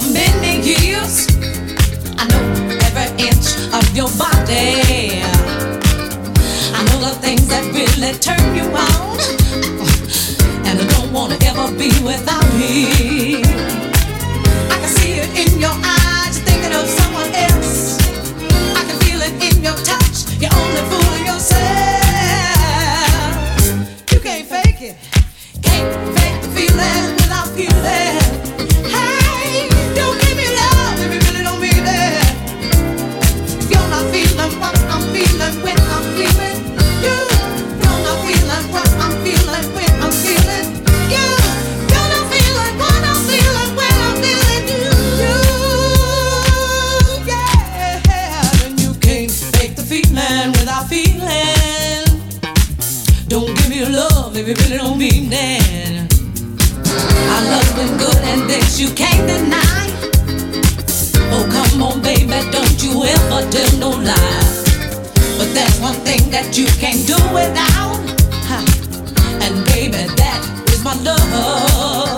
for many years. I know every inch of your body. I know the things that really turn you on. And I don't want to ever be without me. that you can't do without. And baby, that is my love.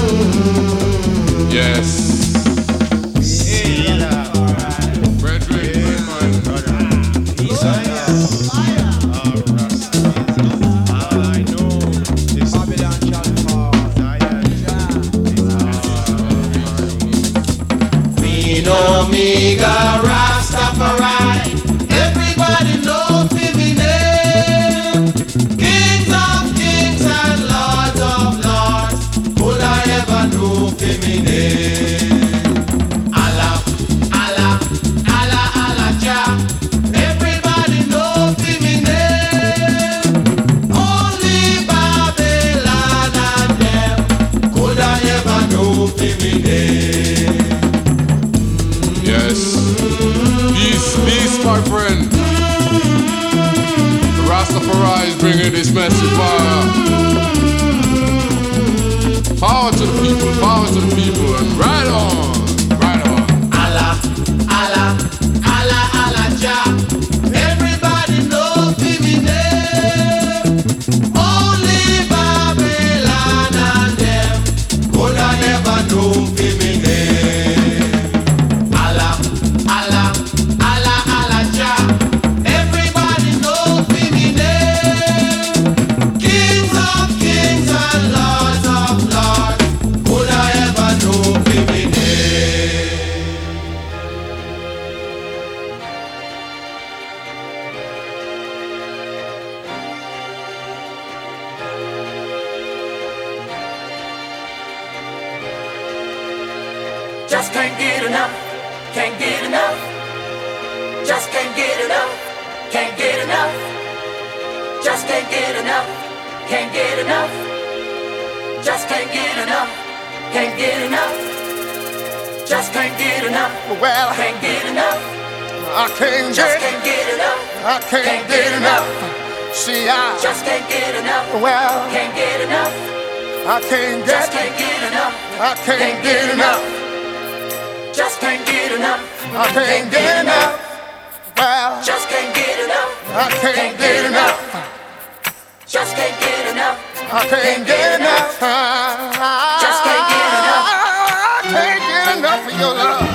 Just can't get enough, can't get enough. Just can't get enough, can't get enough. Just can't get enough, can't get enough. Just can't get enough, can't get enough. Just can't get enough. Well, can't get enough. I can't just get, can't get enough. I can't, can't get, get enough. enough. See, I just can't get enough. Well, can't get enough. I can't get, can't get enough. I can't, can't get, get enough. enough. Just can't get enough. I can't get enough. Well, Just can't get enough. I can't get enough. Just can't get enough. I can't get enough. Just can't get enough. I can't get enough of your love.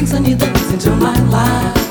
brings a new dimension into my life.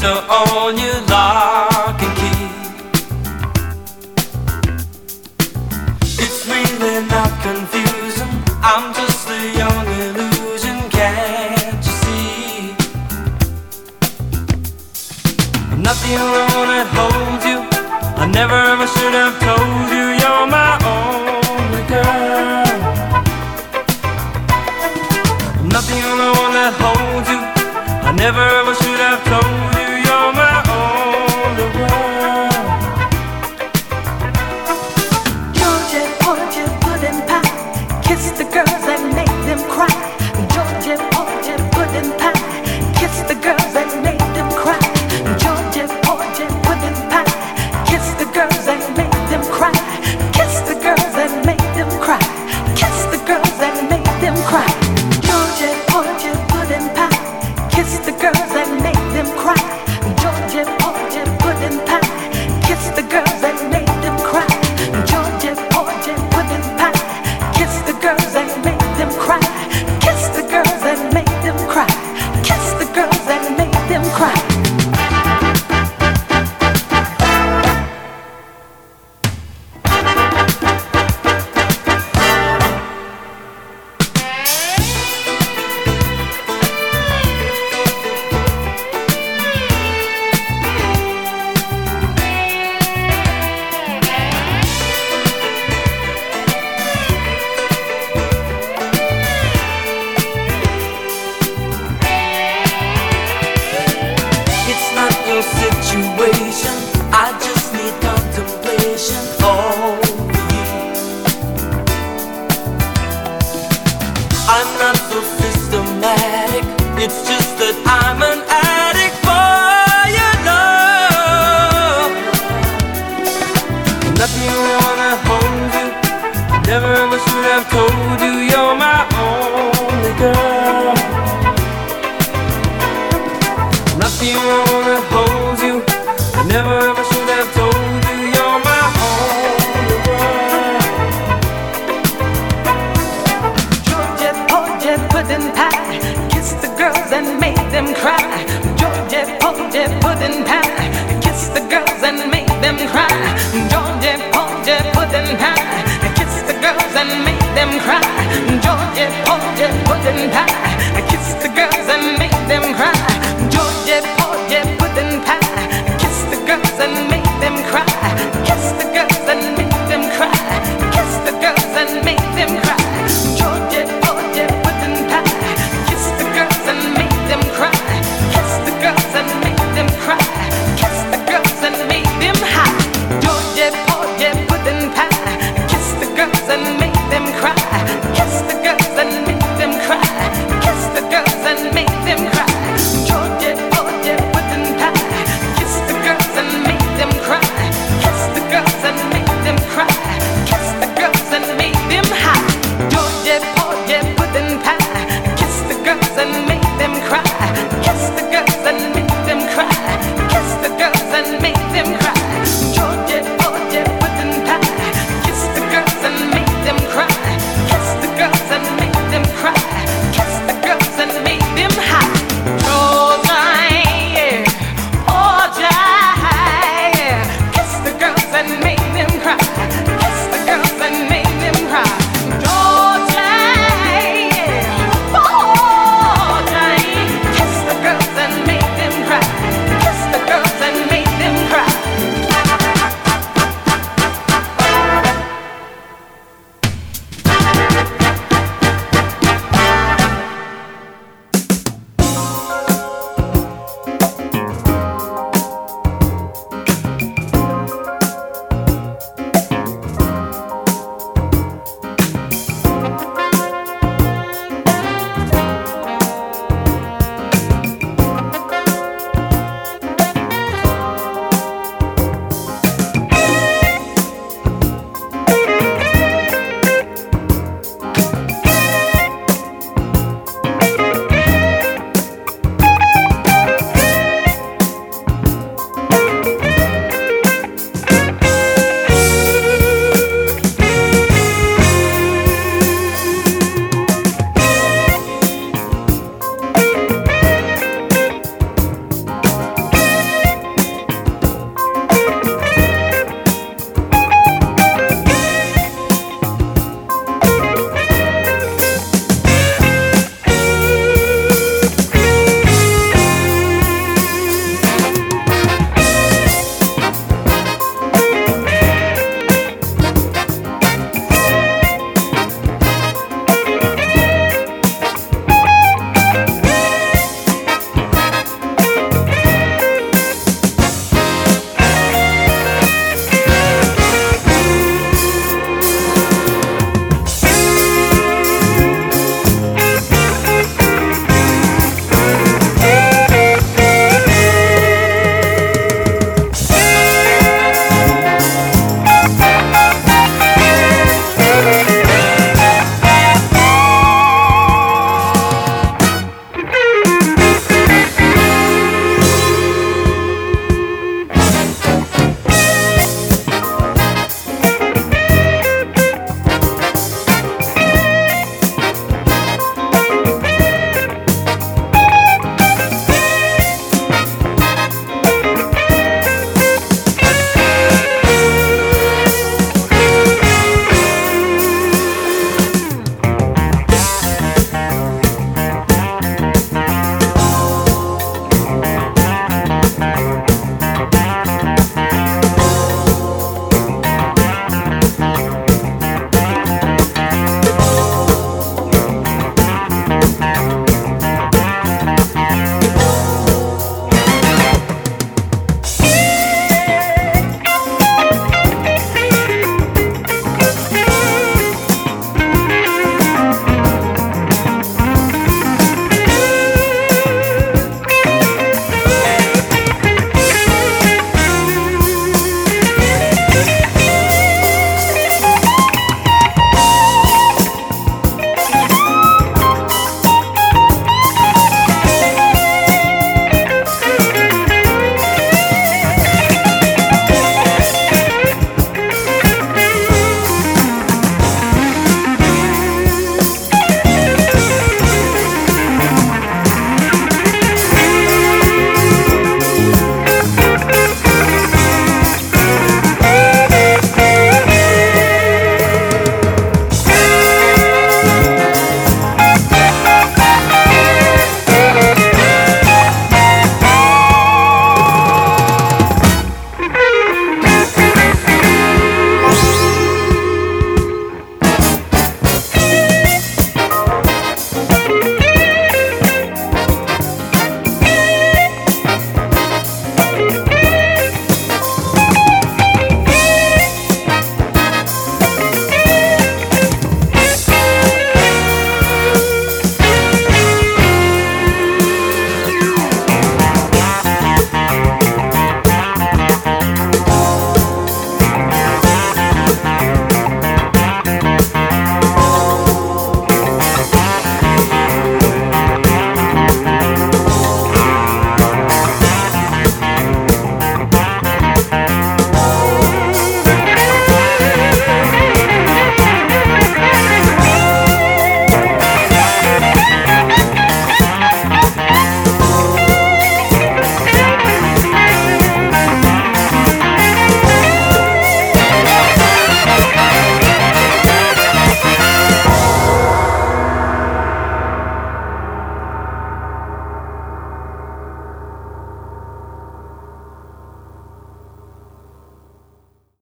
to own your lock and key. It's really not confusing. I'm just the young illusion, can't you see? I'm not the only one that holds you. I never ever should have told you you're my only girl. I'm not the only one that holds you. I never them